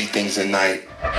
Crazy things at night.